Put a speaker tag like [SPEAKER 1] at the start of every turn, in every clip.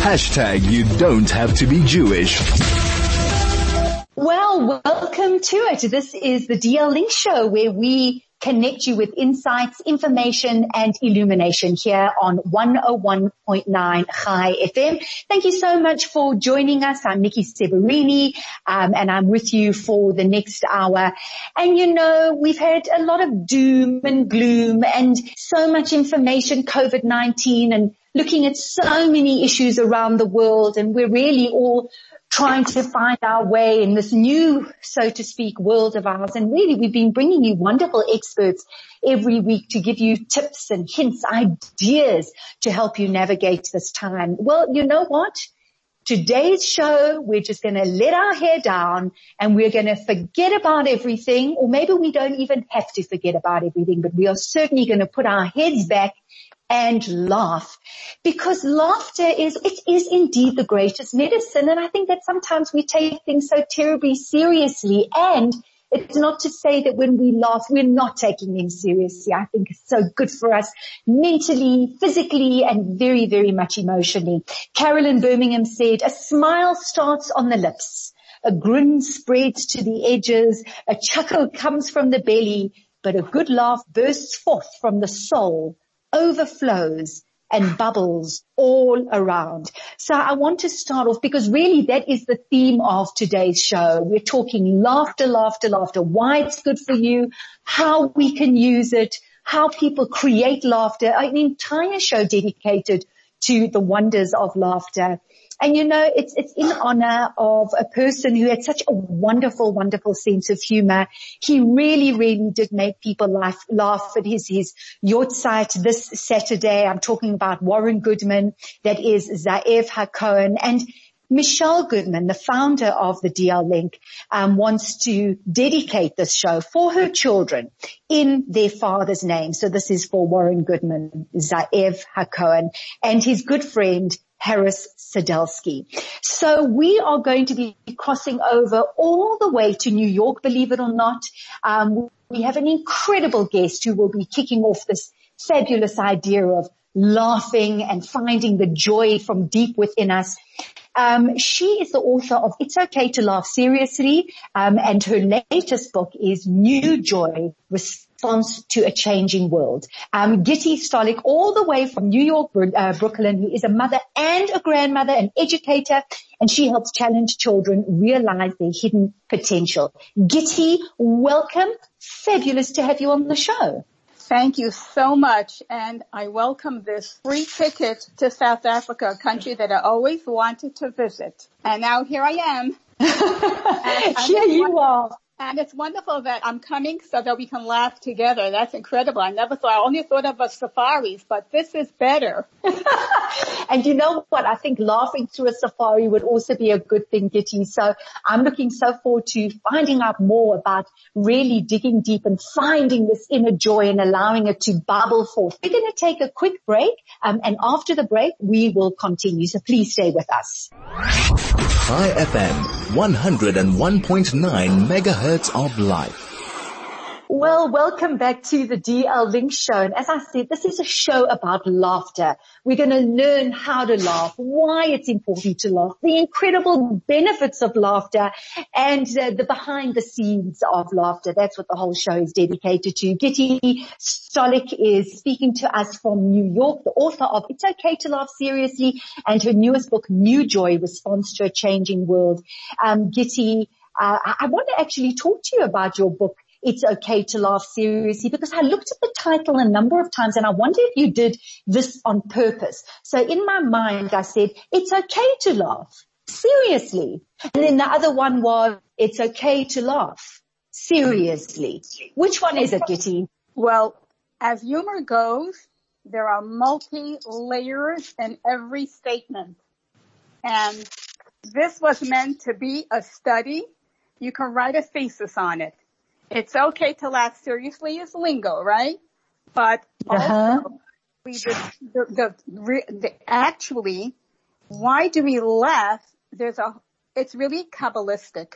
[SPEAKER 1] Hashtag you don't have to be Jewish.
[SPEAKER 2] Well, welcome to it. This is the DL Link show where we connect you with insights, information and illumination here on 101.9 Chai FM. Thank you so much for joining us. I'm Nikki Severini um, and I'm with you for the next hour. And you know, we've had a lot of doom and gloom and so much information, COVID-19 and looking at so many issues around the world and we're really all trying to find our way in this new, so to speak, world of ours. And really we've been bringing you wonderful experts every week to give you tips and hints, ideas to help you navigate this time. Well, you know what? Today's show, we're just going to let our hair down and we're going to forget about everything, or maybe we don't even have to forget about everything, but we are certainly going to put our heads back and laugh because laughter is, it is indeed the greatest medicine. And I think that sometimes we take things so terribly seriously and it's not to say that when we laugh, we're not taking them seriously. I think it's so good for us mentally, physically, and very, very much emotionally. Carolyn Birmingham said, a smile starts on the lips. A grin spreads to the edges. A chuckle comes from the belly, but a good laugh bursts forth from the soul overflows and bubbles all around. So I want to start off because really that is the theme of today's show. We're talking laughter, laughter, laughter, why it's good for you, how we can use it, how people create laughter, an entire show dedicated to the wonders of laughter. And you know, it's, it's in honor of a person who had such a wonderful, wonderful sense of humor. He really, really did make people laugh, laugh at his, his this Saturday. I'm talking about Warren Goodman. That is Ze'ev HaKohen. And Michelle Goodman, the founder of the DL Link, um, wants to dedicate this show for her children in their father's name. So this is for Warren Goodman, Ze'ev HaKohen, and his good friend Harris Sadelsky. So we are going to be crossing over all the way to New York, believe it or not. Um, we have an incredible guest who will be kicking off this fabulous idea of laughing and finding the joy from deep within us. Um, she is the author of It's Okay to Laugh Seriously, um, and her latest book is New Joy, response to a changing world. Um, Gitti Stolik, all the way from New York, uh, Brooklyn, who is a mother and a grandmother, an educator, and she helps challenge children realize their hidden potential. Gitti, welcome. Fabulous to have you on the show.
[SPEAKER 3] Thank you so much. And I welcome this free ticket to South Africa, a country that I always wanted to visit. And now here I am.
[SPEAKER 2] here you are.
[SPEAKER 3] And it's wonderful that I'm coming so that we can laugh together. That's incredible. I never thought, I only thought of a safaris, but this is better.
[SPEAKER 2] and you know what? I think laughing through a safari would also be a good thing, Gitti. So I'm looking so forward to finding out more about really digging deep and finding this inner joy and allowing it to bubble forth. We're going to take a quick break. Um, and after the break, we will continue. So please stay with us.
[SPEAKER 1] Chai FM 101.9 megahertz of life.
[SPEAKER 2] Well, welcome back to the DL Link show. And as I said, this is a show about laughter. We're going to learn how to laugh, why it's important to laugh, the incredible benefits of laughter and uh, the behind the scenes of laughter. That's what the whole show is dedicated to. Gitti Stolik is speaking to us from New York, the author of It's Okay to Laugh Seriously and her newest book, New Joy, Response to a Changing World. Um, Gitti, uh, I want to actually talk to you about your book. It's okay to laugh seriously because I looked at the title a number of times and I wonder if you did this on purpose. So in my mind, I said, it's okay to laugh seriously. And then the other one was, it's okay to laugh seriously. Which one is it, Gitty?
[SPEAKER 3] Well, as humor goes, there are multi layers in every statement. And this was meant to be a study you can write a thesis on it. It's okay to laugh seriously is lingo, right? But uh-huh. also, we, the, the, the, the, actually, why do we laugh? There's a, it's really Kabbalistic.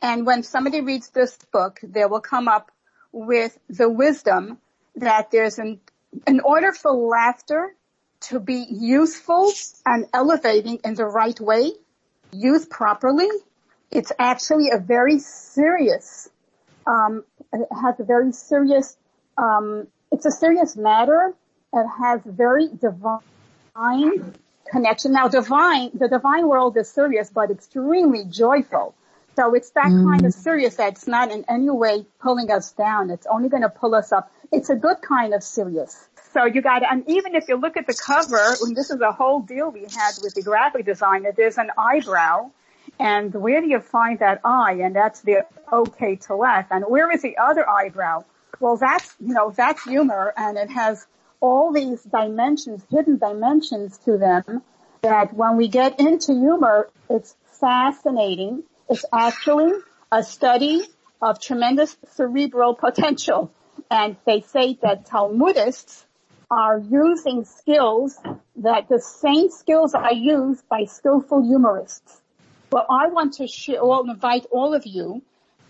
[SPEAKER 3] And when somebody reads this book, they will come up with the wisdom that there's an, in order for laughter to be useful and elevating in the right way, used properly, it's actually a very serious, um, it has a very serious, um, it's a serious matter. It has very divine connection. Now divine, the divine world is serious, but extremely joyful. So it's that mm. kind of serious that's not in any way pulling us down. It's only going to pull us up. It's a good kind of serious. So you got, and even if you look at the cover, and this is a whole deal we had with the graphic designer, there's an eyebrow. And where do you find that eye? And that's the okay to laugh. And where is the other eyebrow? Well, that's, you know, that's humor and it has all these dimensions, hidden dimensions to them that when we get into humor, it's fascinating. It's actually a study of tremendous cerebral potential. And they say that Talmudists are using skills that the same skills are used by skillful humorists. But I want to share, well, invite all of you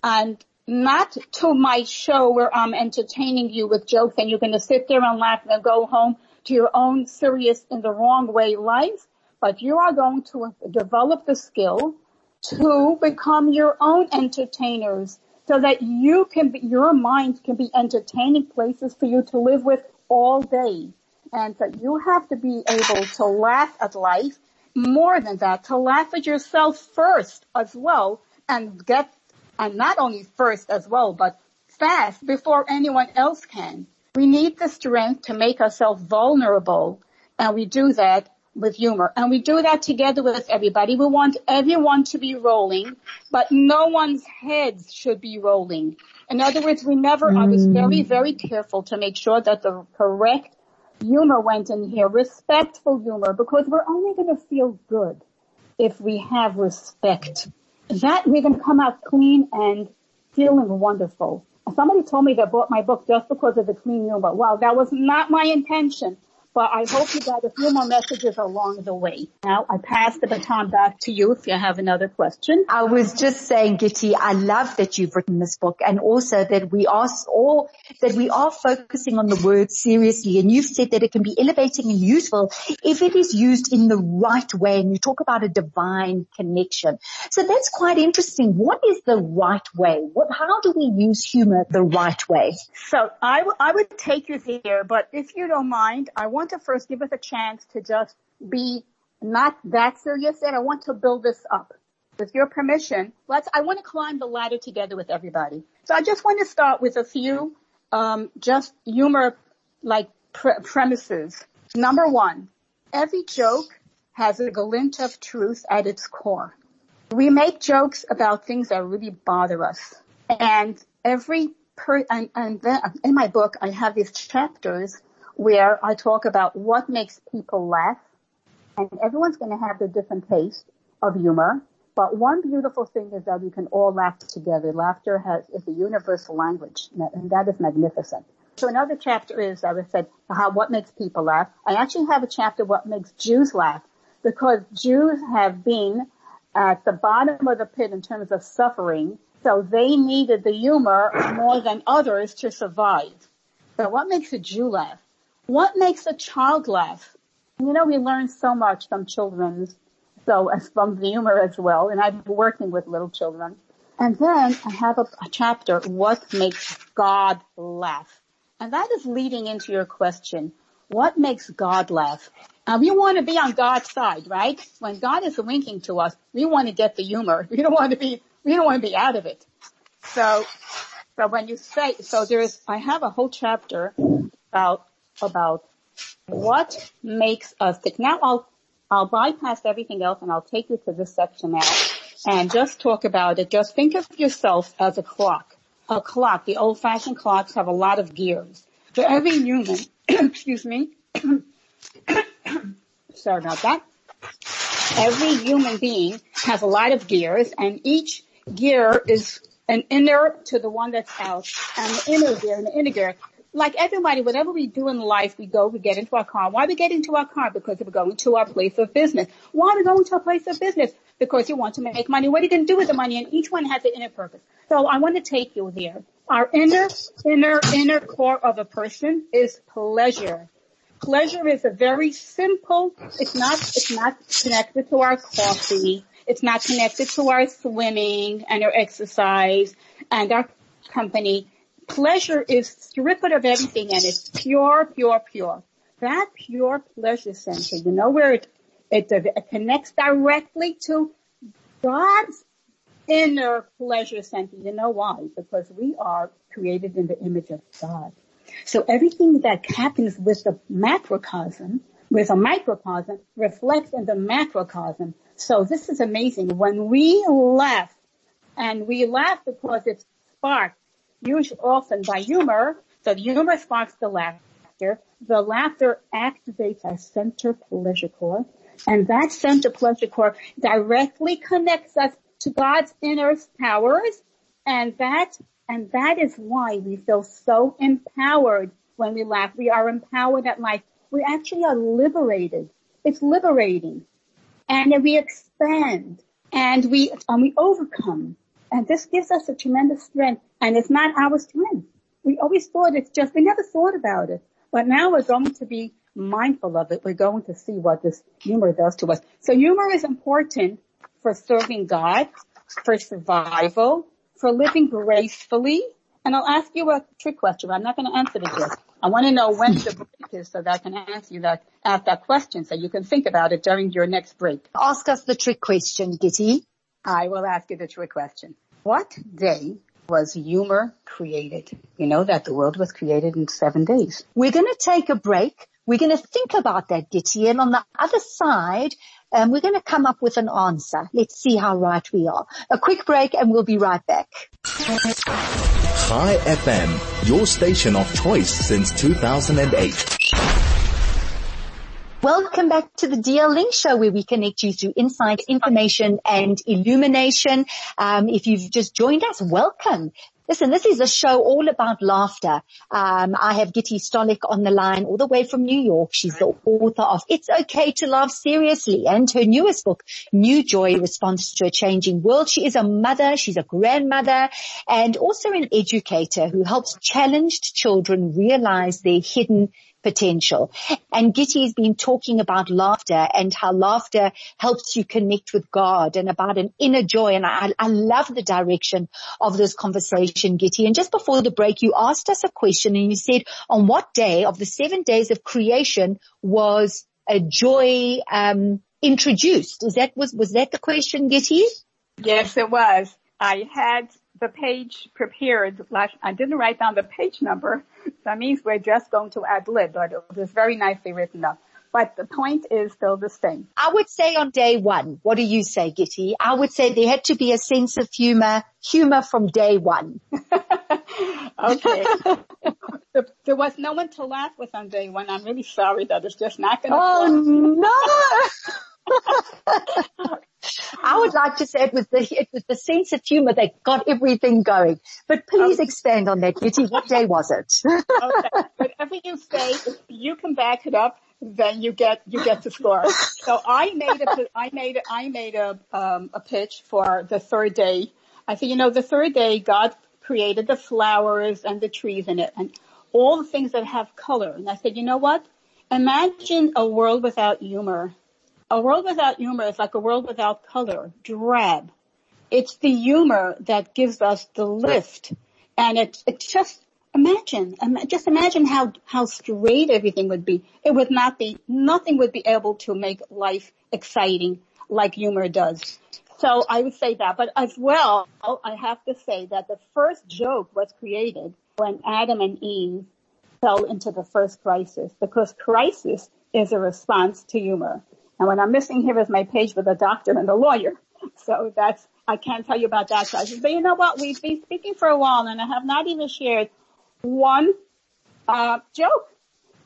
[SPEAKER 3] and not to my show where I'm entertaining you with jokes and you're going to sit there and laugh and go home to your own serious in the wrong way life, but you are going to develop the skill to become your own entertainers so that you can be, your mind can be entertaining places for you to live with all day. And that you have to be able to laugh at life. More than that, to laugh at yourself first as well and get, and not only first as well, but fast before anyone else can. We need the strength to make ourselves vulnerable and we do that with humor. And we do that together with everybody. We want everyone to be rolling, but no one's heads should be rolling. In other words, we never, mm. I was very, mm. very careful to make sure that the correct humor went in here, respectful humor, because we're only going to feel good if we have respect. That we're going to come out clean and feeling wonderful. Somebody told me they bought my book just because of the clean humor. Well, that was not my intention but I hope you got a few more messages along the way. Now I pass the baton back to you if you have another question.
[SPEAKER 2] I was just saying, Gitti, I love that you've written this book and also that we are all, that we are focusing on the word seriously and you've said that it can be elevating and useful if it is used in the right way and you talk about a divine connection. So that's quite interesting. What is the right way? What, how do we use humor the right way?
[SPEAKER 3] So I, w- I would take you there, but if you don't mind, I want to first give us a chance to just be not that serious and I want to build this up. With your permission, let's, I want to climb the ladder together with everybody. So I just want to start with a few, um, just humor like pre- premises. Number one, every joke has a glint of truth at its core. We make jokes about things that really bother us. And every per, and, and then in my book, I have these chapters where I talk about what makes people laugh and everyone's going to have their different taste of humor. But one beautiful thing is that we can all laugh together. Laughter has, is a universal language and that is magnificent. So another chapter is, as I said, how, what makes people laugh. I actually have a chapter, what makes Jews laugh because Jews have been at the bottom of the pit in terms of suffering. So they needed the humor more than others to survive. So what makes a Jew laugh? What makes a child laugh? You know, we learn so much from children, so as from humor as well, and I'm working with little children. And then I have a, a chapter, what makes God laugh? And that is leading into your question. What makes God laugh? Uh, we want to be on God's side, right? When God is winking to us, we want to get the humor. We don't want to be, we don't want to be out of it. So, so when you say, so there's, I have a whole chapter about about what makes us tick. Now I'll, I'll bypass everything else and I'll take you to this section now and just talk about it. Just think of yourself as a clock. A clock, the old fashioned clocks have a lot of gears. For every human, excuse me, sorry about that. Every human being has a lot of gears and each gear is an inner to the one that's out and the inner gear and the inner gear like everybody, whatever we do in life, we go, we get into our car. Why we get into our car? Because we're going to our place of business. Why are we going to a place of business? Because you want to make money. What are you going to do with the money? And each one has an inner purpose. So I want to take you there. Our inner, inner, inner core of a person is pleasure. Pleasure is a very simple, it's not, it's not connected to our coffee. It's not connected to our swimming and our exercise and our company. Pleasure is stripped of everything and it's pure, pure, pure. That pure pleasure center, you know where it, it, uh, it connects directly to God's inner pleasure center. You know why? Because we are created in the image of God. So everything that happens with the macrocosm, with a microcosm, reflects in the macrocosm. So this is amazing. When we laugh, and we laugh because it's sparked, usually often by humor, so the humor sparks the laughter. The laughter activates our center pleasure core, and that center pleasure core directly connects us to God's inner powers, and that and that is why we feel so empowered when we laugh. We are empowered at life. We actually are liberated. It's liberating. And we expand and we, and we overcome. And this gives us a tremendous strength. And it's not our strength. We always thought it's just, we never thought about it. But now we're going to be mindful of it. We're going to see what this humor does to us. So humor is important for serving God, for survival, for living gracefully. And I'll ask you a trick question. I'm not going to answer it yet. I want to know when the break is so that I can answer you that, ask that question so you can think about it during your next break.
[SPEAKER 2] Ask us the trick question, Gitty.
[SPEAKER 3] I will ask you the trick question. What day was humor created? You know that the world was created in seven days.
[SPEAKER 2] We're going to take a break. We're going to think about that, Gitty. And on the other side, um, we're going to come up with an answer. Let's see how right we are. A quick break and we'll be right back.
[SPEAKER 1] Chai FM, your station of choice since 2008.
[SPEAKER 2] Welcome back to the DL Link Show where we connect you through insight, information and illumination. Um, if you've just joined us, welcome. Listen, this is a show all about laughter. Um, I have Gitty Stolik on the line all the way from New York. She's the author of It's Okay to Laugh Seriously and her newest book, New Joy, Response to a Changing World. She is a mother, she's a grandmother and also an educator who helps challenged children realize their hidden potential. And Gitty's been talking about laughter and how laughter helps you connect with God and about an inner joy. And I, I love the direction of this conversation, Gitty. And just before the break, you asked us a question and you said, on what day of the seven days of creation was a joy, um, introduced? Is that, was, was that the question, Gitty?
[SPEAKER 3] Yes, it was. I had the page prepared. last, I didn't write down the page number. That means we're just going to ad lib, but it was very nicely written up. But the point is still the same.
[SPEAKER 2] I would say on day one, what do you say, Gitty? I would say there had to be a sense of humor, humor from day one.
[SPEAKER 3] okay. there was no one to laugh with on day one. I'm really sorry that it's just not going to.
[SPEAKER 2] Oh no! I would like to say it was the it was the sense of humor that got everything going. But please okay. expand on that, Gitty. What day was it?
[SPEAKER 3] okay. Whatever you say, you can back it up, then you get you get to score. So I made a I made I made a um, a pitch for the third day. I said, you know, the third day God created the flowers and the trees in it and all the things that have color. And I said, you know what? Imagine a world without humor a world without humor is like a world without color, drab. It's the humor that gives us the lift. And it's, it's just, imagine, just imagine how, how straight everything would be. It would not be, nothing would be able to make life exciting like humor does. So I would say that, but as well, I have to say that the first joke was created when Adam and Eve fell into the first crisis because crisis is a response to humor. And what I'm missing here is my page with the doctor and the lawyer. So that's, I can't tell you about that crisis. But you know what? We've been speaking for a while and I have not even shared one, uh, joke.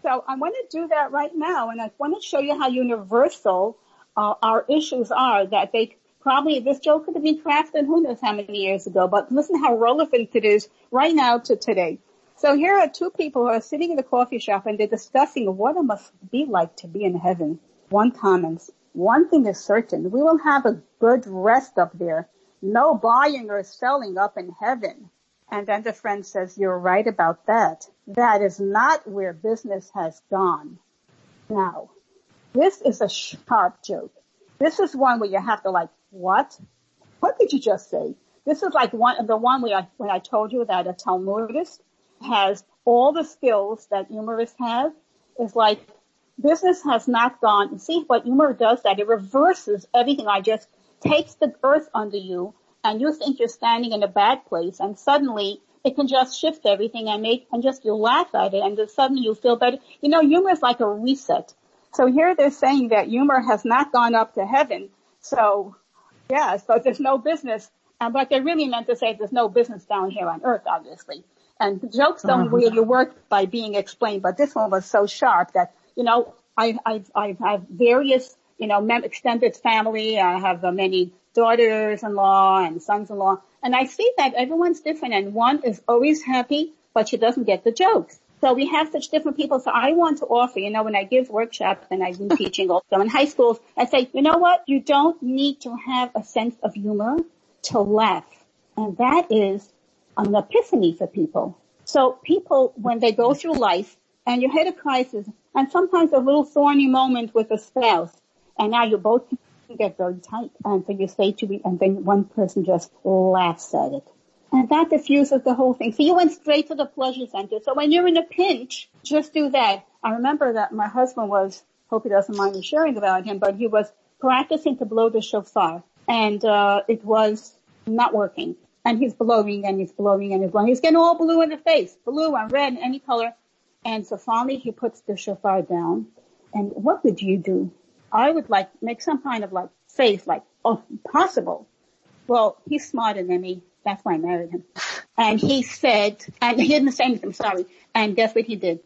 [SPEAKER 3] So I want to do that right now and I want to show you how universal, uh, our issues are that they probably, this joke could have been crafted who knows how many years ago, but listen how relevant it is right now to today. So here are two people who are sitting in the coffee shop and they're discussing what it must be like to be in heaven one comments, one thing is certain, we will have a good rest up there. No buying or selling up in heaven. And then the friend says, you're right about that. That is not where business has gone. Now, this is a sharp joke. This is one where you have to like, what? What did you just say? This is like one, the one where I, when I told you that a Talmudist has all the skills that humorists have is like business has not gone. See what humor does that it reverses everything. I just takes the earth under you and you think you're standing in a bad place and suddenly it can just shift everything and make, and just you laugh at it and then suddenly you feel better. You know, humor is like a reset. So here they're saying that humor has not gone up to heaven. So yeah, so there's no business. And but they really meant to say there's no business down here on earth, obviously. And jokes don't uh-huh. really work by being explained, but this one was so sharp that, you know, I, I, I have various, you know, extended family. I have uh, many daughters-in-law and sons-in-law. And I see that everyone's different and one is always happy, but she doesn't get the jokes. So we have such different people. So I want to offer, you know, when I give workshops and I've been teaching also in high schools, I say, you know what? You don't need to have a sense of humor to laugh. And that is an epiphany for people. So people, when they go through life and you hit a crisis and sometimes a little thorny moment with a spouse and now you both get very tight and so you say to me and then one person just laughs at it. And that diffuses the whole thing. So you went straight to the pleasure center. So when you're in a pinch, just do that. I remember that my husband was, hope he doesn't mind me sharing about him, but he was practicing to blow the shofar and, uh, it was not working. And he's blowing and he's blowing and he's blowing. He's getting all blue in the face, blue and red any color. And so finally he puts the shofar down. And what would you do? I would like make some kind of like face like, oh, possible. Well, he's smarter than me. That's why I married him. And he said, and he didn't say anything, sorry. And guess what he did?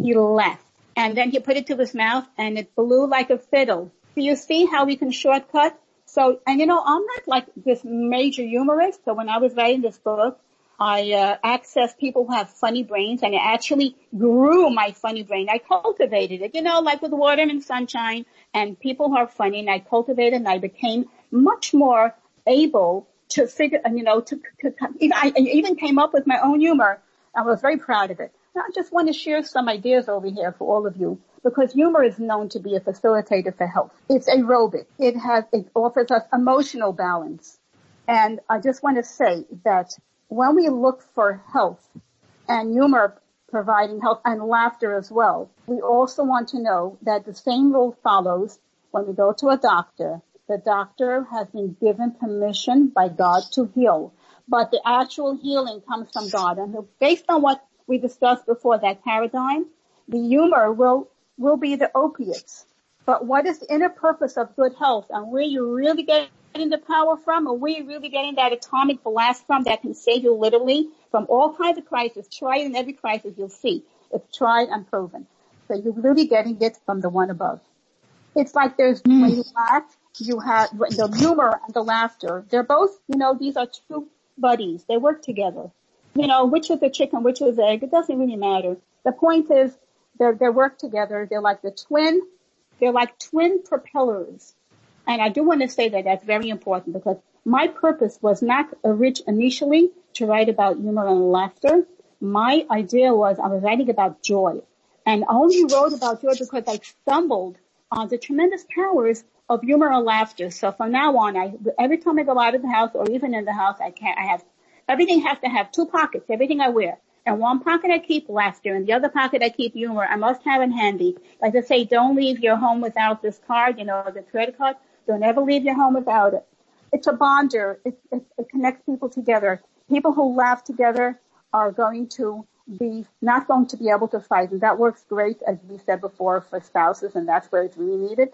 [SPEAKER 3] He laughed. And then he put it to his mouth and it blew like a fiddle. Do you see how we can shortcut? So, and you know, I'm not like this major humorist. So when I was writing this book, I uh, accessed people who have funny brains and I actually grew my funny brain. I cultivated it, you know, like with water and sunshine and people who are funny and I cultivated and I became much more able to figure, you know, to, to, to I even came up with my own humor. I was very proud of it. I just want to share some ideas over here for all of you because humor is known to be a facilitator for health. It's aerobic. It has, it offers us emotional balance. And I just want to say that when we look for health and humor providing health and laughter as well, we also want to know that the same rule follows when we go to a doctor. The doctor has been given permission by God to heal, but the actual healing comes from God. And based on what we discussed before, that paradigm, the humor will, will be the opiates. But what is the inner purpose of good health and where you really get getting the power from? Are we really getting that atomic blast from that can save you literally from all kinds of crises? Try it in every crisis you'll see. It's tried and proven. So you're really getting it from the one above. It's like there's, mm. when you laugh, you have the humor and the laughter. They're both, you know, these are two buddies. They work together. You know, which is the chicken, which is the egg, it doesn't really matter. The point is, they're, they work together. They're like the twin, they're like twin propellers and I do want to say that that's very important because my purpose was not rich initially to write about humor and laughter. My idea was I was writing about joy and I only wrote about joy because I stumbled on the tremendous powers of humor and laughter. So from now on, I, every time I go out of the house or even in the house, I can't, I have, everything has to have two pockets, everything I wear. In one pocket I keep laughter, in the other pocket I keep humor. I must have it handy. Like I say, don't leave your home without this card, you know, the credit card. Don't ever leave your home without it. It's a bonder. It, it, it connects people together. People who laugh together are going to be not going to be able to fight, and that works great, as we said before, for spouses, and that's where it's really needed.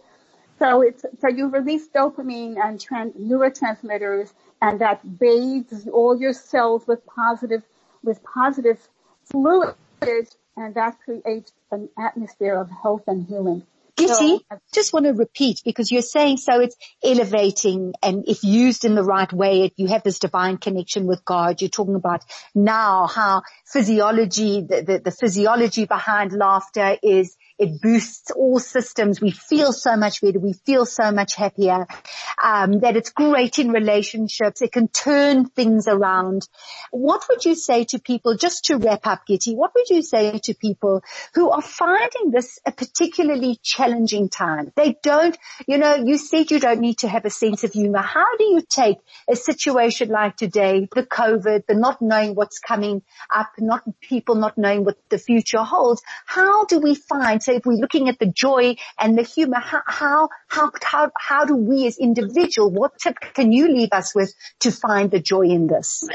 [SPEAKER 3] So it's so you release dopamine and trans, neurotransmitters, and that bathes all your cells with positive with positive fluids, and that creates an atmosphere of health and healing.
[SPEAKER 2] Gitty, so, just want to repeat because you're saying so it's elevating and if used in the right way, it, you have this divine connection with God. You're talking about now how physiology, the, the, the physiology behind laughter is it boosts all systems. We feel so much better. We feel so much happier. um, that it's great in relationships. It can turn things around. What would you say to people, just to wrap up, Gitty, what would you say to people who are finding this a particularly challenging time? They don't, you know, you said you don't need to have a sense of humor. How do you take a situation like today, the COVID, the not knowing what's coming up, not people not knowing what the future holds? How do we find, so if we're looking at the joy and the humor, how, how, how, how, how do we as individuals, what tip can you leave us with to find the joy in this?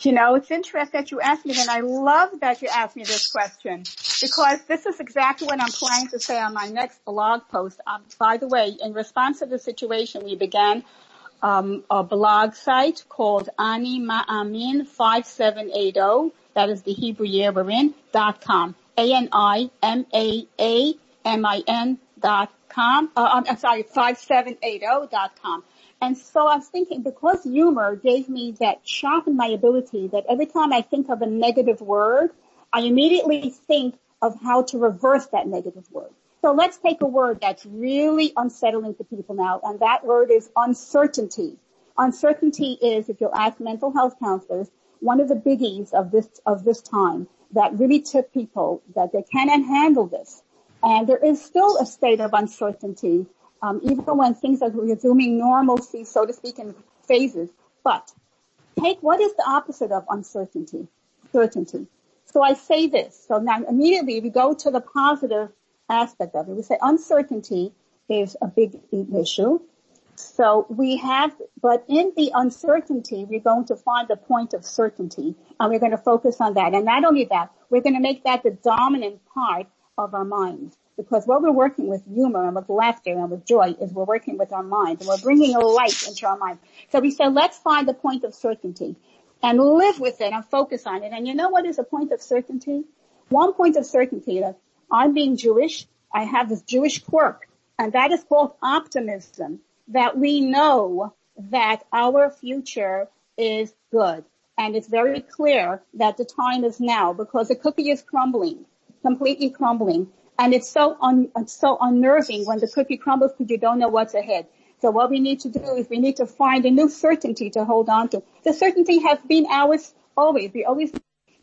[SPEAKER 3] You know, it's interesting that you asked me, and I love that you asked me this question because this is exactly what I'm planning to say on my next blog post. Um, by the way, in response to the situation, we began um, a blog site called Ani Ma'amin 5780. That is the Hebrew year we're in, dot com. A-N-I-M-A-A-M-I-N dot com. Uh, I'm sorry, 5780 dot com. And so I was thinking because humor gave me that sharpened my ability that every time I think of a negative word, I immediately think of how to reverse that negative word. So let's take a word that's really unsettling to people now, and that word is uncertainty. Uncertainty is, if you'll ask mental health counselors, one of the biggies of this, of this time that really tip people that they cannot handle this. And there is still a state of uncertainty um, even when things are resuming normalcy, so to speak, in phases. But take what is the opposite of uncertainty? Certainty. So I say this. So now immediately we go to the positive aspect of it. We say uncertainty is a big issue. So we have, but in the uncertainty, we're going to find the point of certainty and we're going to focus on that. And not only that, we're going to make that the dominant part of our minds because what we're working with humor and with laughter and with joy is we're working with our mind and we're bringing a light into our mind. So we said, let's find the point of certainty and live with it and focus on it. And you know what is a point of certainty? One point of certainty that I'm being Jewish. I have this Jewish quirk and that is called optimism that we know that our future is good. And it's very clear that the time is now because the cookie is crumbling, completely crumbling. And it's so un, it's so unnerving when the cookie crumbles because you don't know what's ahead. So what we need to do is we need to find a new certainty to hold on to. The certainty has been ours always. We always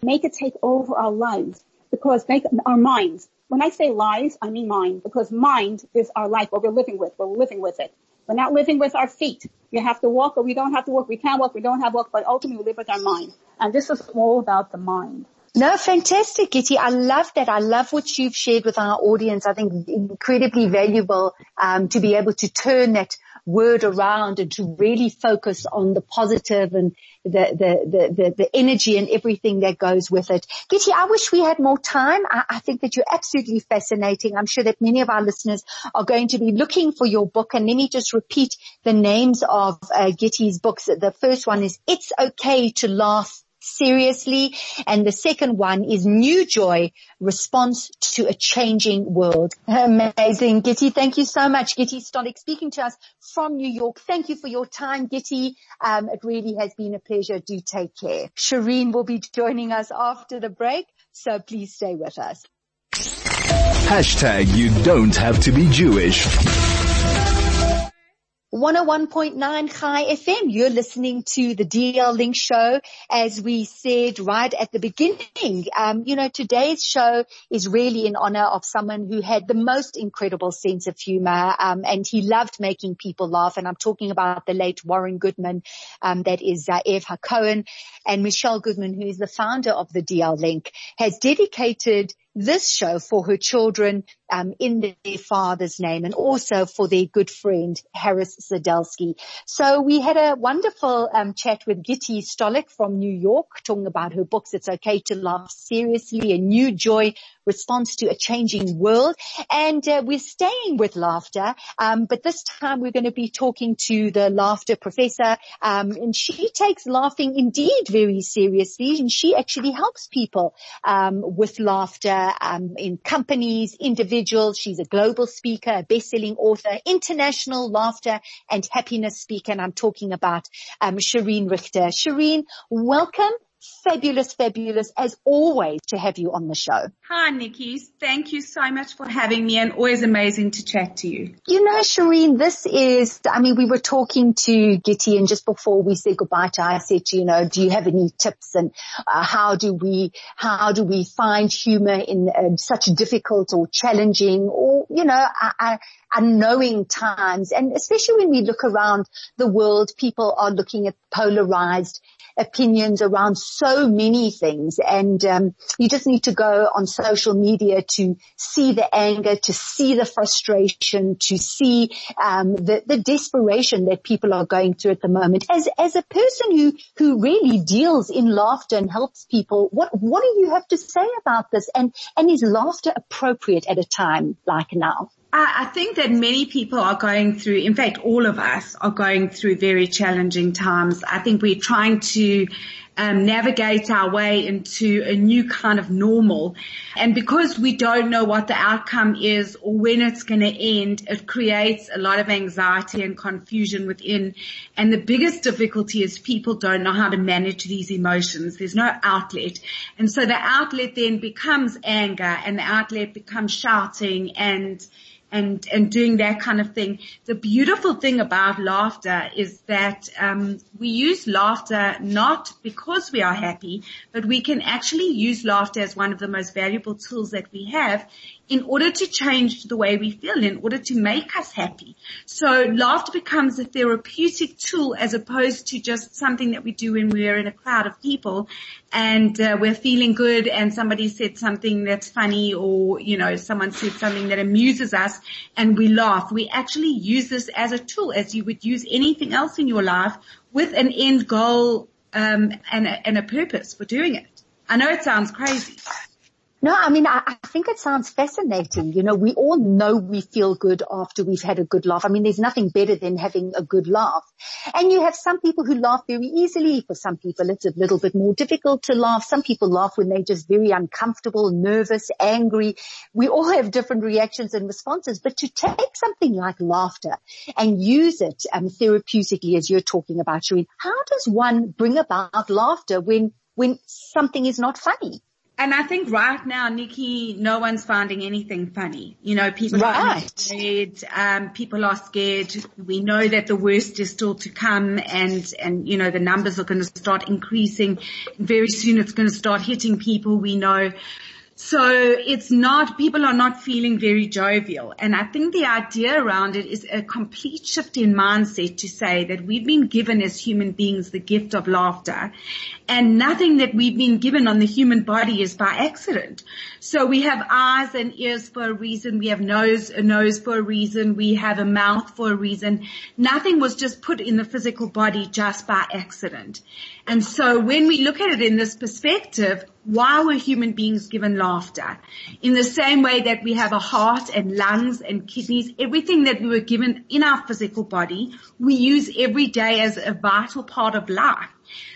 [SPEAKER 3] make it take over our lives because make our minds. When I say lives, I mean mind because mind is our life, what we're living with. We're living with it. We're not living with our feet. You have to walk or we don't have to walk. We can walk. We don't have walk, but ultimately we live with our mind. And this is all about the mind.
[SPEAKER 2] No, fantastic, Gitty. I love that. I love what you've shared with our audience. I think incredibly valuable um, to be able to turn that word around and to really focus on the positive and the, the, the, the, the energy and everything that goes with it. Gitty, I wish we had more time. I, I think that you're absolutely fascinating. I'm sure that many of our listeners are going to be looking for your book. And let me just repeat the names of uh, Gitty's books. The first one is It's Okay to Laugh seriously. And the second one is New Joy, Response to a Changing World. Amazing. Gitty, thank you so much. Gitty Stolik speaking to us from New York. Thank you for your time, Gitty. Um, it really has been a pleasure. Do take care. Shireen will be joining us after the break, so please stay with us.
[SPEAKER 1] Hashtag you don't have to be Jewish.
[SPEAKER 2] 101.9 Chai FM. You're listening to the DL Link show. As we said right at the beginning, um, you know, today's show is really in honor of someone who had the most incredible sense of humor, um, and he loved making people laugh. And I'm talking about the late Warren Goodman, um, that is Ze'ev HaKohen and Michelle Goodman, who is the founder of the DL Link, has dedicated this show for her children um, in their father's name and also for their good friend Harris Zadelsky. So we had a wonderful um, chat with Gitty Stolik from New York talking about her books It's Okay to Laugh Seriously, a new joy response to a changing world. And uh, we're staying with laughter, um, but this time we're going to be talking to the laughter professor, um, and she takes laughing indeed very seriously, and she actually helps people um, with laughter um, in companies, individuals. She's a global speaker, a best-selling author, international laughter and happiness speaker, and I'm talking about um, Shireen Richter. Shireen, welcome fabulous, fabulous as always to have you on the show.
[SPEAKER 4] Hi, Nikki. Thank you so much for having me and always amazing to chat to you.
[SPEAKER 2] You know, Shireen, this is, I mean, we were talking to Gitty and just before we said goodbye to her, I said, you know, do you have any tips and uh, how do we, how do we find humor in uh, such difficult or challenging or, you know, uh, unknowing times. And especially when we look around the world, people are looking at polarized opinions around so many things and um, you just need to go on social media to see the anger, to see the frustration, to see um, the, the desperation that people are going through at the moment. As as a person who who really deals in laughter and helps people, what what do you have to say about this? And and is laughter appropriate at a time like now?
[SPEAKER 4] I think that many people are going through, in fact, all of us are going through very challenging times. I think we're trying to um, navigate our way into a new kind of normal. And because we don't know what the outcome is or when it's going to end, it creates a lot of anxiety and confusion within. And the biggest difficulty is people don't know how to manage these emotions. There's no outlet. And so the outlet then becomes anger and the outlet becomes shouting and and and doing that kind of thing. The beautiful thing about laughter is that um, we use laughter not because we are happy, but we can actually use laughter as one of the most valuable tools that we have in order to change the way we feel, in order to make us happy. So laughter becomes a therapeutic tool as opposed to just something that we do when we're in a crowd of people and uh, we're feeling good and somebody said something that's funny or, you know, someone said something that amuses us and we laugh. We actually use this as a tool as you would use anything else in your life with an end goal um, and, a, and a purpose for doing it. I know it sounds crazy.
[SPEAKER 2] No, I mean, I, I, think it sounds fascinating. You know, we all know we feel good after we've had a good laugh. I mean, there's nothing better than having a good laugh. And you have some people who laugh very easily. For some people, it's a little bit more difficult to laugh. Some people laugh when they're just very uncomfortable, nervous, angry. We all have different reactions and responses, but to take something like laughter and use it um, therapeutically, as you're talking about, Shireen, how does one bring about laughter when, when something is not funny?
[SPEAKER 4] And I think right now, Nikki, no one's finding anything funny. You know, people right. are scared. Um, people are scared. We know that the worst is still to come and, and, you know, the numbers are going to start increasing. Very soon it's going to start hitting people we know. So it's not, people are not feeling very jovial. And I think the idea around it is a complete shift in mindset to say that we've been given as human beings the gift of laughter and nothing that we've been given on the human body is by accident. So we have eyes and ears for a reason. We have nose, a nose for a reason. We have a mouth for a reason. Nothing was just put in the physical body just by accident. And so when we look at it in this perspective, why were human beings given laughter? In the same way that we have a heart and lungs and kidneys, everything that we were given in our physical body, we use every day as a vital part of life.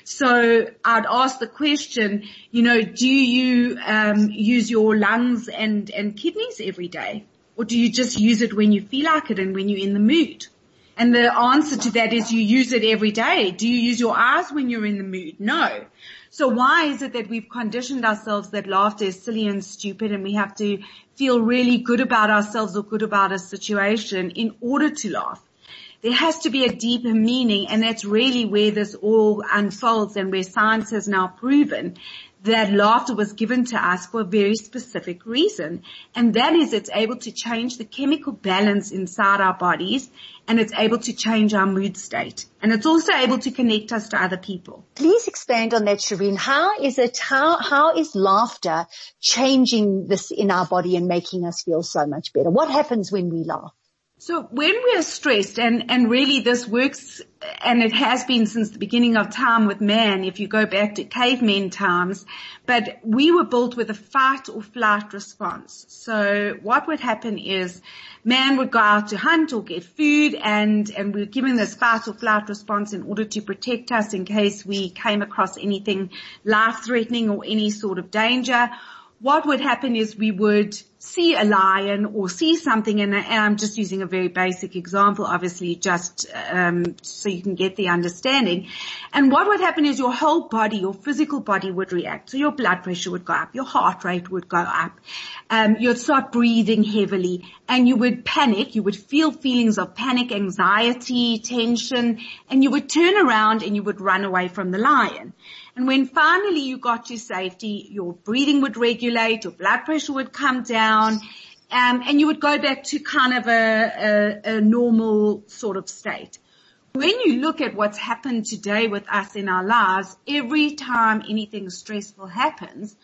[SPEAKER 4] So I'd ask the question, you know, do you um, use your lungs and, and kidneys every day? Or do you just use it when you feel like it and when you're in the mood? And the answer to that is you use it every day. Do you use your eyes when you're in the mood? No. So why is it that we've conditioned ourselves that laughter is silly and stupid and we have to feel really good about ourselves or good about a situation in order to laugh? There has to be a deeper meaning and that's really where this all unfolds and where science has now proven that laughter was given to us for a very specific reason. And that is it's able to change the chemical balance inside our bodies and it's able to change our mood state. And it's also able to connect us to other people.
[SPEAKER 2] Please expand on that, Shireen. How is it, how, how is laughter changing this in our body and making us feel so much better? What happens when we laugh?
[SPEAKER 4] So when we are stressed and, and really this works and it has been since the beginning of time with man, if you go back to cavemen times, but we were built with a fight or flight response. So what would happen is man would go out to hunt or get food and, and we were given this fight or flight response in order to protect us in case we came across anything life threatening or any sort of danger. What would happen is we would see a lion or see something and, I'm just using a very basic example, obviously just um, so you can get the understanding. And what would happen is your whole body, your physical body would react. So your blood pressure would go up, your heart rate would go up, um, you'd start breathing heavily and you would panic. You would feel feelings of panic, anxiety, tension, and you would turn around and you would run away from the lion. And when finally you got to safety, your breathing would regulate, your blood pressure would come down, um, and you would go back to kind of a, a, a normal sort of state. When you look at what's happened today with us in our lives, every time anything stressful happens,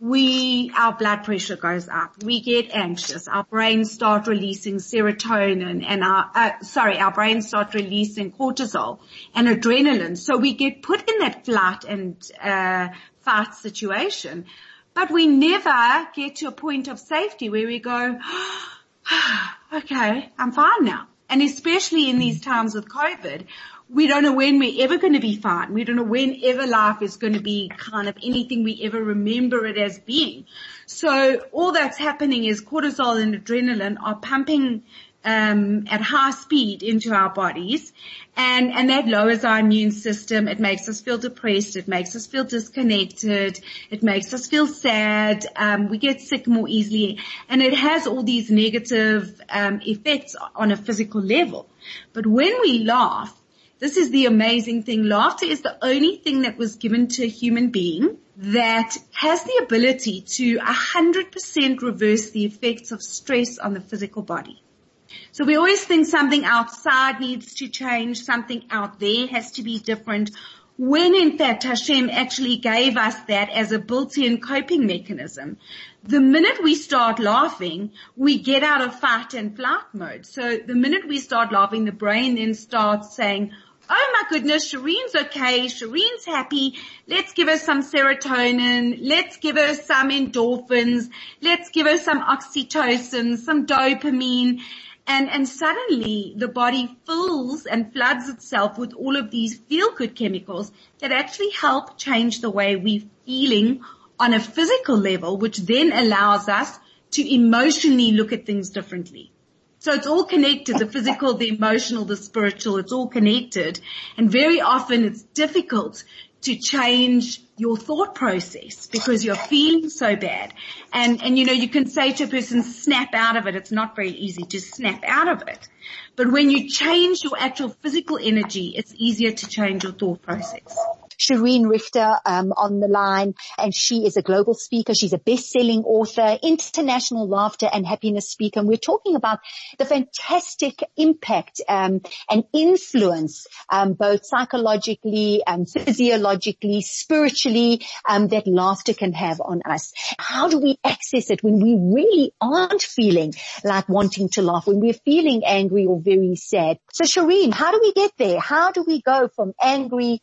[SPEAKER 4] we, our blood pressure goes up. We get anxious. Our brains start releasing serotonin and our, uh, sorry, our brains start releasing cortisol and adrenaline. So we get put in that flight and, uh, fight situation. But we never get to a point of safety where we go, okay, I'm fine now. And especially in these times with COVID, we don't know when we're ever going to be fine. We don't know when ever life is going to be kind of anything we ever remember it as being. So all that's happening is cortisol and adrenaline are pumping um, at high speed into our bodies, and and that lowers our immune system. It makes us feel depressed. It makes us feel disconnected. It makes us feel sad. Um, we get sick more easily, and it has all these negative um, effects on a physical level. But when we laugh, this is the amazing thing. Laughter is the only thing that was given to a human being that has the ability to 100% reverse the effects of stress on the physical body. So we always think something outside needs to change, something out there has to be different, when in fact Hashem actually gave us that as a built-in coping mechanism. The minute we start laughing, we get out of fight and flight mode. So the minute we start laughing, the brain then starts saying, oh my goodness, Shireen's okay, Shireen's happy, let's give her some serotonin, let's give her some endorphins, let's give her some oxytocin, some dopamine, and, and suddenly the body fills and floods itself with all of these feel-good chemicals that actually help change the way we're feeling on a physical level, which then allows us to emotionally look at things differently. So it's all connected, the physical, the emotional, the spiritual, it's all connected. And very often it's difficult to change your thought process because you're feeling so bad. And, and you know, you can say to a person, snap out of it. It's not very easy to snap out of it. But when you change your actual physical energy, it's easier to change your thought process.
[SPEAKER 2] Shireen Richter um, on the line, and she is a global speaker. She's a best-selling author, international laughter and happiness speaker. And we're talking about the fantastic impact um, and influence, um, both psychologically, and physiologically, spiritually, um, that laughter can have on us. How do we access it when we really aren't feeling like wanting to laugh, when we're feeling angry or very sad? So Shireen, how do we get there? How do we go from angry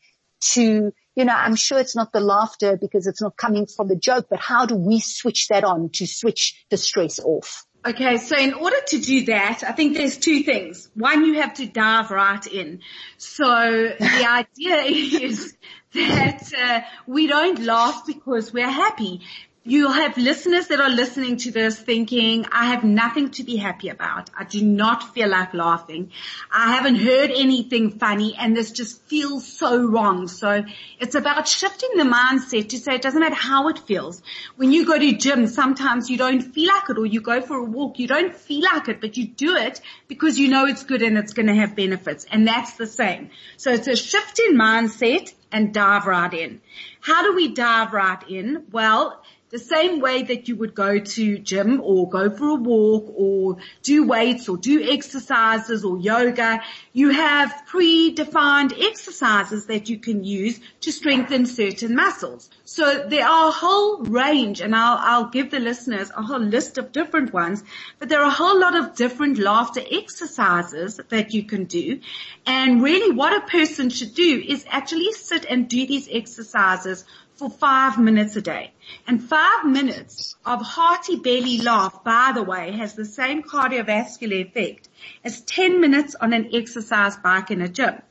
[SPEAKER 2] to, you know, I'm sure it's not the laughter because it's not coming from the joke, but how do we switch that on to switch the stress off?
[SPEAKER 4] Okay, so in order to do that, I think there's two things. One, you have to dive right in. So the idea is that uh, we don't laugh because we're happy you have listeners that are listening to this thinking, I have nothing to be happy about. I do not feel like laughing. I haven't heard anything funny and this just feels so wrong. So it's about shifting the mindset to say it doesn't matter how it feels. When you go to gym, sometimes you don't feel like it or you go for a walk, you don't feel like it, but you do it because you know it's good and it's going to have benefits. And that's the same. So it's a shift in mindset and dive right in. How do we dive right in? Well, the same way that you would go to gym or go for a walk or do weights or do exercises or yoga, you have predefined exercises that you can use to strengthen certain muscles. So there are a whole range and I'll, I'll give the listeners a whole list of different ones, but there are a whole lot of different laughter exercises that you can do. And really what a person should do is actually sit and do these exercises for five minutes a day. And five minutes of hearty belly laugh, by the way, has the same cardiovascular effect as 10 minutes on an exercise bike in a gym.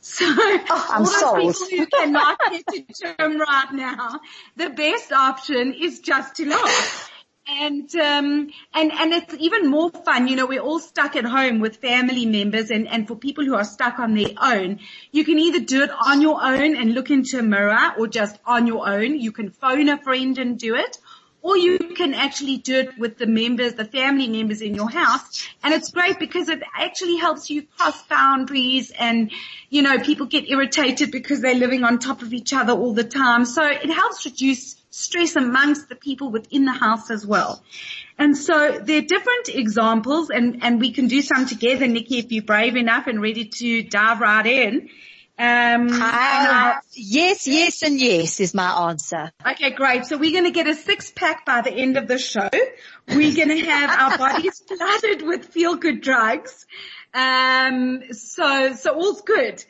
[SPEAKER 4] So oh,
[SPEAKER 2] I'm
[SPEAKER 4] all those people who cannot get to gym right now, the best option is just to laugh. And, um, and, and it's even more fun. You know, we're all stuck at home with family members and, and for people who are stuck on their own, you can either do it on your own and look into a mirror or just on your own. You can phone a friend and do it or you can actually do it with the members, the family members in your house. And it's great because it actually helps you cross boundaries and, you know, people get irritated because they're living on top of each other all the time. So it helps reduce stress amongst the people within the house as well. And so there are different examples and, and we can do some together, Nikki, if you're brave enough and ready to dive right in.
[SPEAKER 2] Um, uh, yes, yes, and yes is my answer.
[SPEAKER 4] Okay, great. So we're going to get a six pack by the end of the show. We're going to have our bodies flooded with feel good drugs. Um, so, so all's good.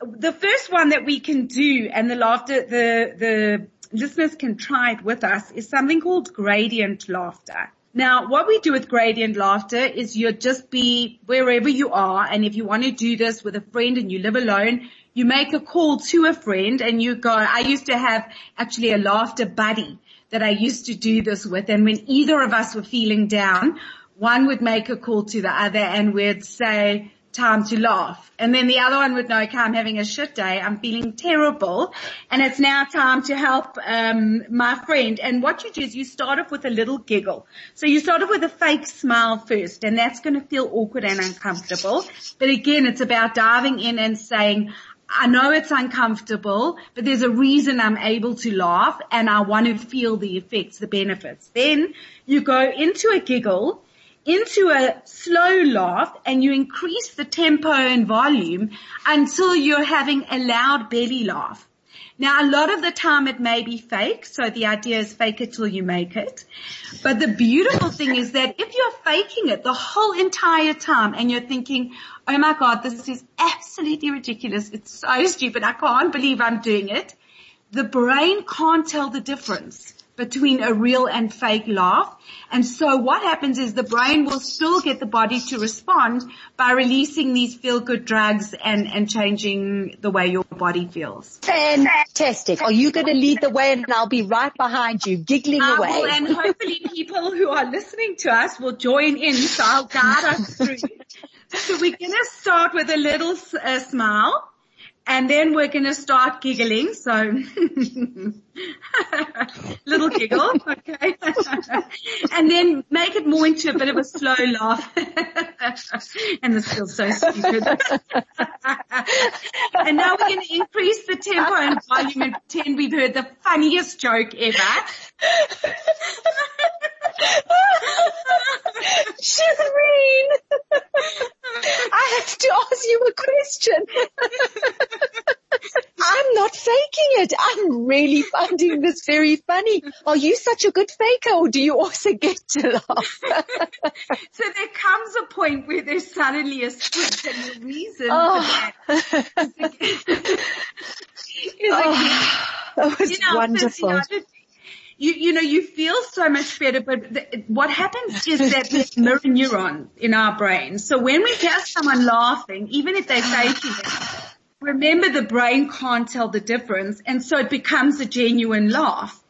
[SPEAKER 4] The first one that we can do and the laughter, the, the listeners can try it with us is something called gradient laughter. Now, what we do with gradient laughter is you just be wherever you are, and if you want to do this with a friend and you live alone, you make a call to a friend and you go, I used to have actually a laughter buddy that I used to do this with, and when either of us were feeling down, one would make a call to the other and we'd say, time to laugh. And then the other one would know, okay, I'm having a shit day. I'm feeling terrible. And it's now time to help, um, my friend. And what you do is you start off with a little giggle. So you start off with a fake smile first and that's going to feel awkward and uncomfortable. But again, it's about diving in and saying, I know it's uncomfortable, but there's a reason I'm able to laugh and I want to feel the effects, the benefits. Then you go into a giggle into a slow laugh and you increase the tempo and volume until you're having a loud belly laugh. Now a lot of the time it may be fake, so the idea is fake it till you make it. But the beautiful thing is that if you're faking it the whole entire time and you're thinking, oh my god, this is absolutely ridiculous, it's so stupid, I can't believe I'm doing it, the brain can't tell the difference between a real and fake laugh. And so what happens is the brain will still get the body to respond by releasing these feel good drugs and, and changing the way your body feels.
[SPEAKER 2] Fantastic. Are you going to lead the way and I'll be right behind you giggling
[SPEAKER 4] I
[SPEAKER 2] away?
[SPEAKER 4] Will, and hopefully people who are listening to us will join in so I'll guide us through. So we're going to start with a little uh, smile. And then we're going to start giggling. So little giggle. Okay. and then make it more into a bit of a slow laugh. and this feels so stupid. and now we're going to increase the tempo and volume and pretend we've heard the funniest joke ever.
[SPEAKER 2] Shireen, I have to ask you a question. I'm not faking it. I'm really finding this very funny. Are you such a good faker or do you also get to laugh?
[SPEAKER 4] so there comes a point where there's suddenly a switch and the reason oh. for that is,
[SPEAKER 2] oh, that was
[SPEAKER 4] you know,
[SPEAKER 2] wonderful
[SPEAKER 4] you, you know, you feel so much better, but the, what happens is that there's mirror neurons in our brain. So when we hear someone laughing, even if they're faking it, remember the brain can't tell the difference and so it becomes a genuine laugh.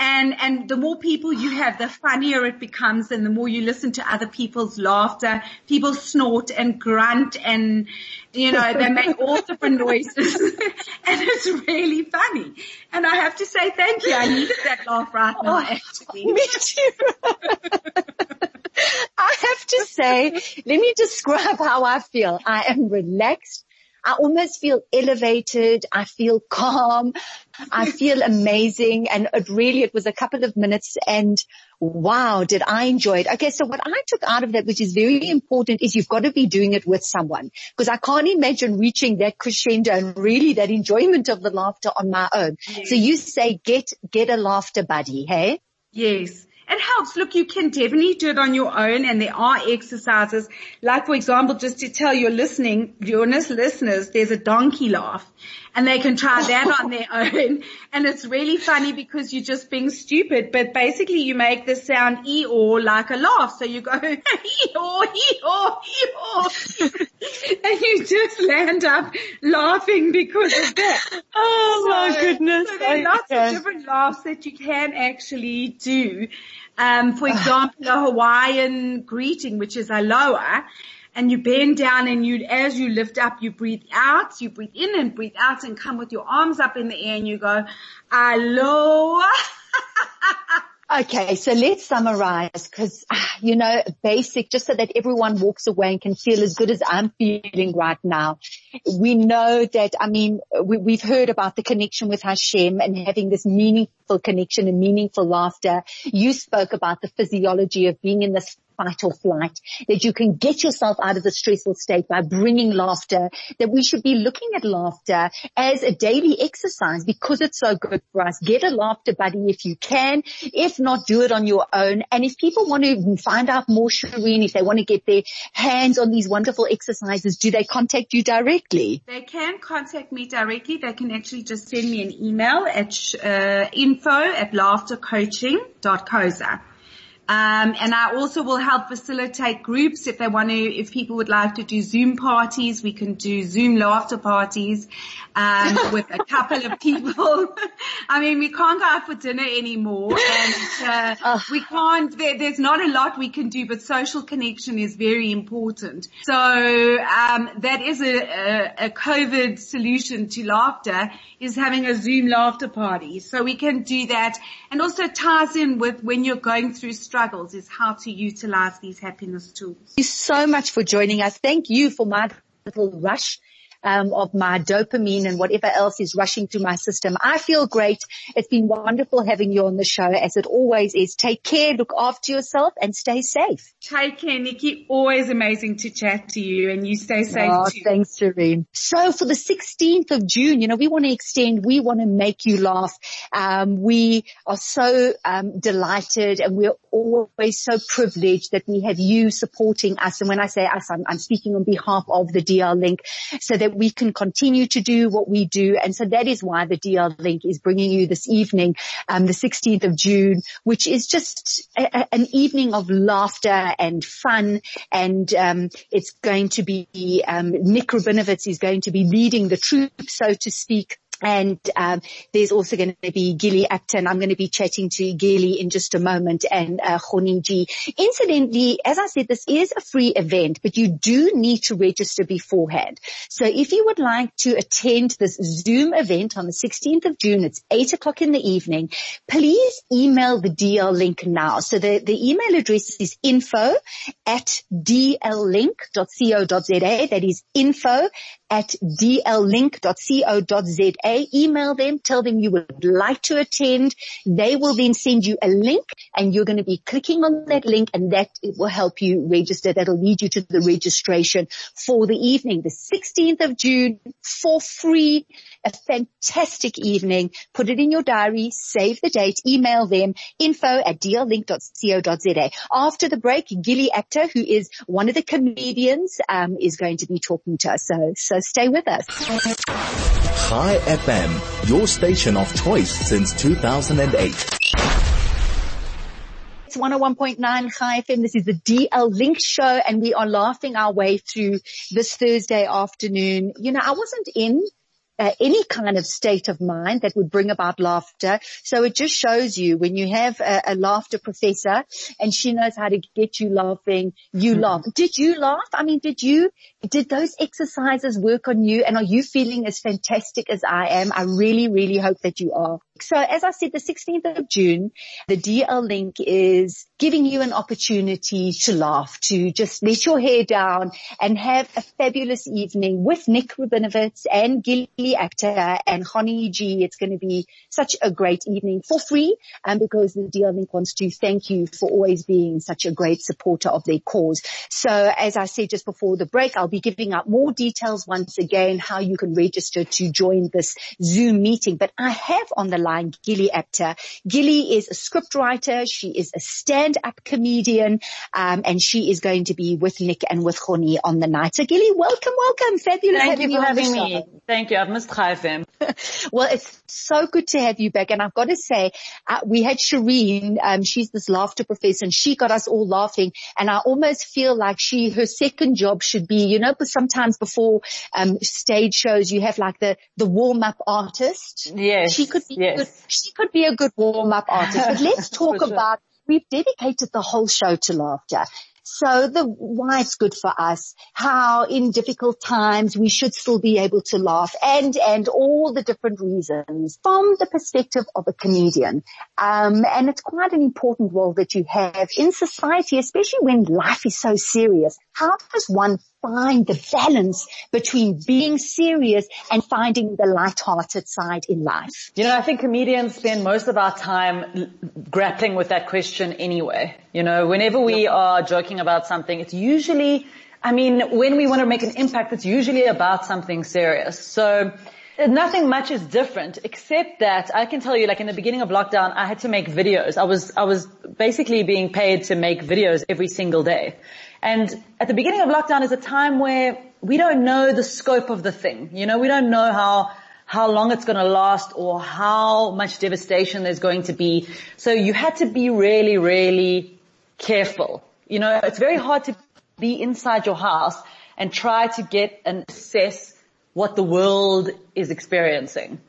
[SPEAKER 4] And, and the more people you have, the funnier it becomes and the more you listen to other people's laughter, people snort and grunt and, you know, they make all different noises and it's really funny. And I have to say thank you. I needed that laugh right now oh, actually.
[SPEAKER 2] Me too. I have to say, let me describe how I feel. I am relaxed. I almost feel elevated. I feel calm. I feel amazing. And it really, it was a couple of minutes and wow, did I enjoy it. Okay. So what I took out of that, which is very important is you've got to be doing it with someone because I can't imagine reaching that crescendo and really that enjoyment of the laughter on my own. Yes. So you say get, get a laughter buddy. Hey.
[SPEAKER 4] Yes it helps. Look, you can definitely do it on your own and there are exercises. Like for example, just to tell your listening, your listeners, there's a donkey laugh and they can try that on their own. And it's really funny because you're just being stupid, but basically you make the sound e or like a laugh. So you go e or e or e or, and you just land up laughing because of that.
[SPEAKER 2] Oh so, my goodness.
[SPEAKER 4] So there are lots of different laughs that you can actually do. Um, for example, a Hawaiian greeting, which is aloha, and you bend down and you, as you lift up, you breathe out, you breathe in and breathe out and come with your arms up in the air and you go, aloha.
[SPEAKER 2] Okay, so let's summarize because, you know, basic, just so that everyone walks away and can feel as good as I'm feeling right now. We know that, I mean, we, have heard about the connection with Hashem and having this meaningful connection and meaningful laughter. You spoke about the physiology of being in this fight or flight, that you can get yourself out of the stressful state by bringing laughter, that we should be looking at laughter as a daily exercise because it's so good for us. Get a laughter buddy if you can. If not, do it on your own. And if people want to find out more, Shireen, if they want to get their hands on these wonderful exercises, do they contact you directly?
[SPEAKER 4] They can contact me directly. They can actually just send me an email at uh, info at laughtercoaching.coza. Um, and I also will help facilitate groups if they want to, if people would like to do Zoom parties, we can do Zoom laughter parties, um, with a couple of people. I mean, we can't go out for dinner anymore and, uh, we can't, there, there's not a lot we can do, but social connection is very important. So, um, that is a, a, a COVID solution to laughter is having a Zoom laughter party. So we can do that and also ties in with when you're going through struggles is how to utilize these happiness tools.
[SPEAKER 2] Thank you so much for joining us. Thank you for my little rush um, of my dopamine and whatever else is rushing through my system. I feel great. It's been wonderful having you on the show as it always is. Take care, look after yourself and stay safe.
[SPEAKER 4] Take care, Nikki. Always amazing to chat to you and you stay safe
[SPEAKER 2] oh,
[SPEAKER 4] too.
[SPEAKER 2] Thanks, Shireen. So for the 16th of June, you know, we want to extend, we want to make you laugh. Um, we are so um, delighted and we're always so privileged that we have you supporting us. And when I say us, I'm, I'm speaking on behalf of the DL Link so that that we can continue to do what we do. And so that is why the DL link is bringing you this evening, um, the 16th of June, which is just a, a, an evening of laughter and fun. And, um, it's going to be, um, Nick Rabinowitz is going to be leading the troop, so to speak. And um, there's also going to be Gilly Apter. I'm going to be chatting to Gilly in just a moment and uh, G. Incidentally, as I said, this is a free event, but you do need to register beforehand. So if you would like to attend this Zoom event on the 16th of June, it's 8 o'clock in the evening, please email the DL link now. So the, the email address is info at dllink.co.za. That is info at dllink.co.za. Email them, tell them you would like to attend. They will then send you a link and you're going to be clicking on that link and that will help you register. That'll lead you to the registration for the evening, the 16th of June for free. A fantastic evening. Put it in your diary, save the date, email them info at dllink.co.za. After the break, Gilly Apter, who is one of the comedians, um, is going to be talking to us. So, so stay with us.
[SPEAKER 1] Chai FM, your station of choice since 2008.
[SPEAKER 2] It's 101.9 Chai FM. This is the DL Link show and we are laughing our way through this Thursday afternoon. You know, I wasn't in uh, any kind of state of mind that would bring about laughter. So it just shows you when you have a, a laughter professor and she knows how to get you laughing, you mm-hmm. laugh. Did you laugh? I mean, did you, did those exercises work on you and are you feeling as fantastic as I am? I really, really hope that you are. So as I said, the 16th of June, the DL link is giving you an opportunity to laugh, to just let your hair down and have a fabulous evening with Nick Rabinowitz and Gilly Apter and Honey G. It's going to be such a great evening for free and because the DL link wants to thank you for always being such a great supporter of their cause. So as I said just before the break, I'll be giving out more details once again how you can register to join this Zoom meeting. But I have on the line Gilly Apter. Gilly is a scriptwriter. She is a stand-up comedian, um, and she is going to be with Nick and with Honey on the night. So Gilly, welcome, welcome. Fabulous
[SPEAKER 5] Thank
[SPEAKER 2] you
[SPEAKER 5] for having me. Thank you. I've missed Chai
[SPEAKER 2] well, it's so good to have you back. And I've got to say, uh, we had Shireen, um, she's this laughter professor and she got us all laughing. And I almost feel like she, her second job should be, you know, but sometimes before, um, stage shows, you have like the, the warm up artist.
[SPEAKER 5] Yes.
[SPEAKER 2] She could be
[SPEAKER 5] yes.
[SPEAKER 2] good. She could be a good warm up artist, but let's talk
[SPEAKER 5] sure.
[SPEAKER 2] about we've dedicated the whole show to laughter. So the why it's good for us, how in difficult times we should still be able to laugh and, and all the different reasons from the perspective of a comedian. Um, and it's quite an important role that you have in society, especially when life is so serious. How does one find the balance between being serious and finding the light-hearted side in life?
[SPEAKER 5] You know, I think comedians spend most of our time grappling with that question anyway. You know, whenever we are joking about something, it's usually, I mean, when we want to make an impact, it's usually about something serious. So, eh, Nothing much is different except that I can tell you like in the beginning of lockdown, I had to make videos. I was, I was basically being paid to make videos every single day. And at the beginning of lockdown is a time where we don't know the scope of the thing. You know, we don't know how, how long it's going to last or how much devastation there's going to be. So you had to be really, really careful. You know, it's very hard to be inside your house and try to get and assess what the world is experiencing.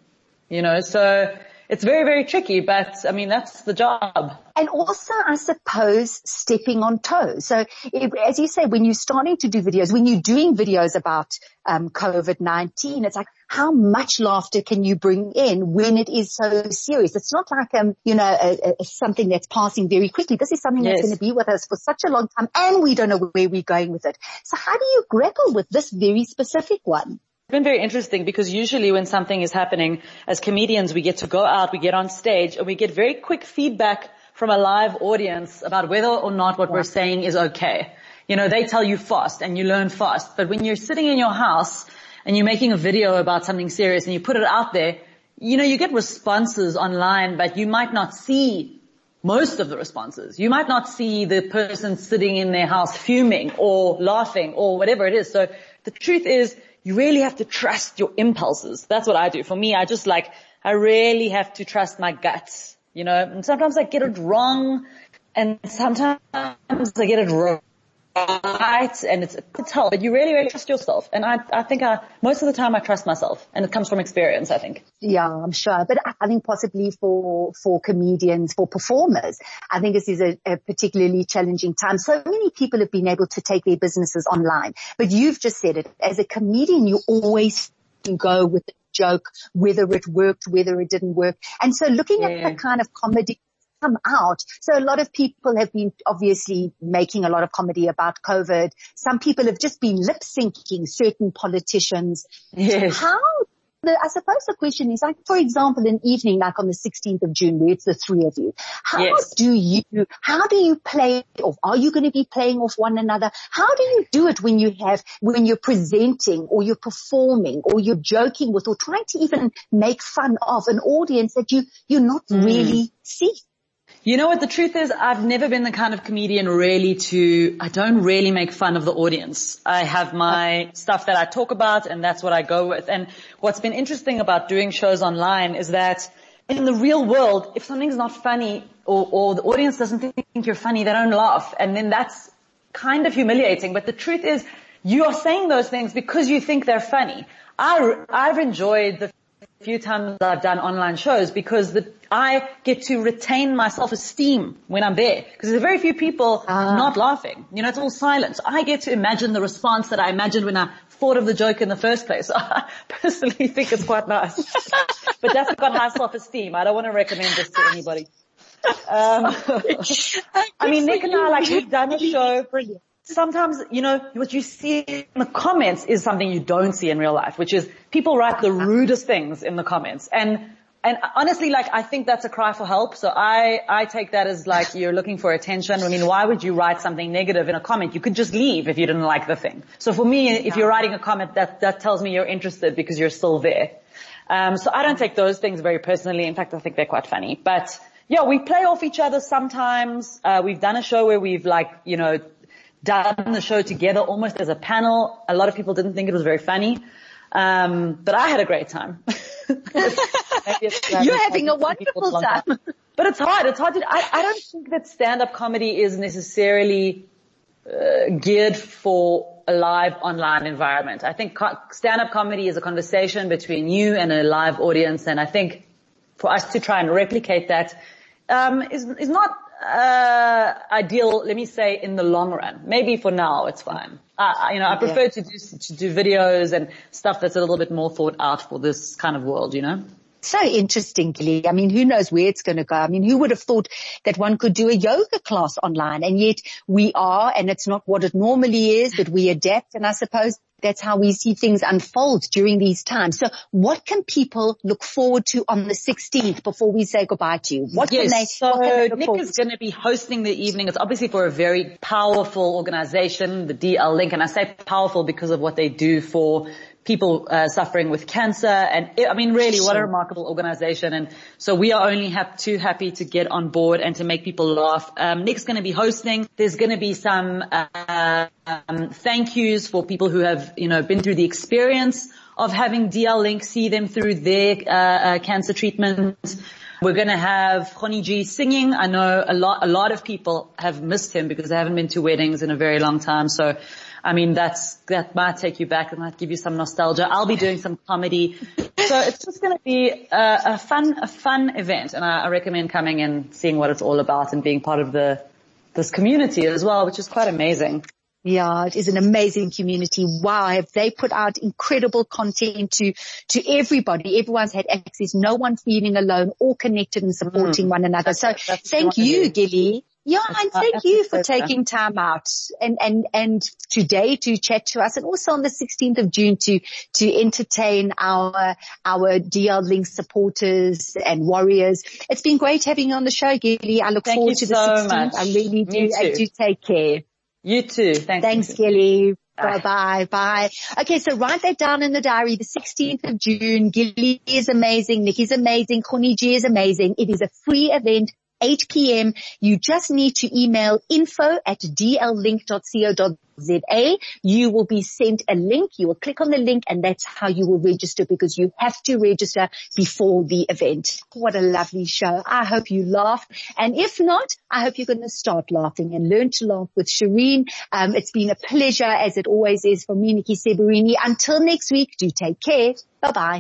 [SPEAKER 5] You know, so it's very, very tricky, but I mean, that's the job.
[SPEAKER 2] And also, I suppose, stepping on toes. So if, as you say, when you're starting to do videos, when you're doing videos about um, COVID-19, it's like, how much laughter can you bring in when it is so serious? It's not like, um, you know, a, a, something that's passing very quickly. This is something yes. that's going to be with us for such a long time and we don't know where we're going with it. So how do you grapple with this very specific one?
[SPEAKER 5] It's been very interesting because usually when something is happening as comedians, we get to go out, we get on stage and we get very quick feedback from a live audience about whether or not what we're saying is okay. You know, they tell you fast and you learn fast, but when you're sitting in your house and you're making a video about something serious and you put it out there, you know, you get responses online, but you might not see most of the responses. You might not see the person sitting in their house fuming or laughing or whatever it is. So the truth is you really have to trust your impulses. That's what I do. For me, I just like, I really have to trust my guts, you know, and sometimes I get it wrong and sometimes I get it wrong right and it's it's hard, but you really, really trust yourself. And I, I think I, most of the time I trust myself and it comes from experience, I think.
[SPEAKER 2] Yeah, I'm sure. But I think possibly for, for comedians, for performers, I think this is a, a particularly challenging time. So many people have been able to take their businesses online, but you've just said it. As a comedian, you always go with the joke, whether it worked, whether it didn't work. And so looking yeah. at the kind of comedy come out. So a lot of people have been obviously making a lot of comedy about COVID. Some people have just been lip syncing certain politicians.
[SPEAKER 5] Yes.
[SPEAKER 2] How the, I suppose the question is like, for example, an evening like on the 16th of June where it's the three of you. How yes. do you, how do you play off? Are you going to be playing off one another? How do you do it when you have, when you're presenting or you're performing or you're joking with or trying to even make fun of an audience that you, you're not mm. really seeing?
[SPEAKER 5] You know what the truth is? I've never been the kind of comedian really to, I don't really make fun of the audience. I have my stuff that I talk about and that's what I go with. And what's been interesting about doing shows online is that in the real world, if something's not funny or, or the audience doesn't think you're funny, they don't laugh. And then that's kind of humiliating. But the truth is you are saying those things because you think they're funny. I, I've enjoyed the few times I've done online shows because the, I get to retain my self-esteem when I'm there because there's very few people ah. not laughing. You know, it's all silence. I get to imagine the response that I imagined when I thought of the joke in the first place. I personally think it's quite nice, but that's got high self-esteem. I don't want to recommend this to anybody. Um, I mean, Nick and I, like, we've done a show. Brilliant sometimes, you know, what you see in the comments is something you don't see in real life, which is people write the rudest things in the comments. And, and honestly, like, I think that's a cry for help. So I, I take that as like you're looking for attention. I mean, why would you write something negative in a comment? You could just leave if you didn't like the thing. So for me, if you're writing a comment, that, that tells me you're interested because you're still there. Um, so I don't take those things very personally. In fact, I think they're quite funny, but yeah, we play off each other sometimes. Uh, we've done a show where we've like, you know, done the show together almost as a panel. A lot of people didn't think it was very funny. Um, but I had a great time.
[SPEAKER 2] You're having a wonderful time. time.
[SPEAKER 5] But it's hard. It's hard to, I, I don't think that stand-up comedy is necessarily uh, geared for a live online environment. I think co- stand-up comedy is a conversation between you and a live audience. And I think for us to try and replicate that, um, is, is not uh, ideal, let me say in the long run. Maybe for now it's fine. Uh, you know, I prefer yeah. to do, to do videos and stuff that's a little bit more thought out for this kind of world, you know?
[SPEAKER 2] So interesting, Gilly. I mean, who knows where it's going to go? I mean, who would have thought that one could do a yoga class online? And yet we are, and it's not what it normally is, but we adapt. And I suppose that's how we see things unfold during these times. So what can people look forward to on the 16th before we say goodbye to you? What
[SPEAKER 5] yes,
[SPEAKER 2] can they,
[SPEAKER 5] so
[SPEAKER 2] they
[SPEAKER 5] Nick is going to be hosting the evening. It's obviously for a very powerful organization, the DL Link. And I say powerful because of what they do for people uh, suffering with cancer. And I mean, really, what a remarkable organization. And so we are only have too happy to get on board and to make people laugh. Um, Nick's going to be hosting. There's going to be some uh, um, thank yous for people who have, you know, been through the experience of having DL Link see them through their uh, uh, cancer treatment. We're going to have G singing. I know a lot, a lot of people have missed him because they haven't been to weddings in a very long time. So I mean, that's, that might take you back. It might give you some nostalgia. I'll be doing some comedy. So it's just going to be a, a, fun, a fun event. And I, I recommend coming and seeing what it's all about and being part of the, this community as well, which is quite amazing.
[SPEAKER 2] Yeah, it is an amazing community. Wow, have they put out incredible content to, to everybody. Everyone's had access. No one feeling alone, all connected and supporting mm. one another. So That's thank you, Gilly. Yeah, and thank you for uh, taking time out and, and, and today to chat to us and also on the 16th of June to, to entertain our, our DL Link supporters and warriors. It's been great having you on the show, Gilly. I look
[SPEAKER 5] thank
[SPEAKER 2] forward to
[SPEAKER 5] so
[SPEAKER 2] the 16th.
[SPEAKER 5] Much.
[SPEAKER 2] I really do. I do take care.
[SPEAKER 5] You too. Thanks.
[SPEAKER 2] Thanks, Gilly. Bye bye bye. Okay, so write that down in the diary. The 16th of June. Gilly is amazing. Nikki's amazing. Connie G is amazing. It is a free event. 8 p.m. You just need to email info at dllink.co.za. You will be sent a link. You will click on the link and that's how you will register because you have to register before the event. What a lovely show. I hope you laughed. And if not, I hope you're going to start laughing and learn to laugh with Shireen. Um, it's been a pleasure as it always is for me, Nikki Seberini. Until next week, do take care. Bye bye.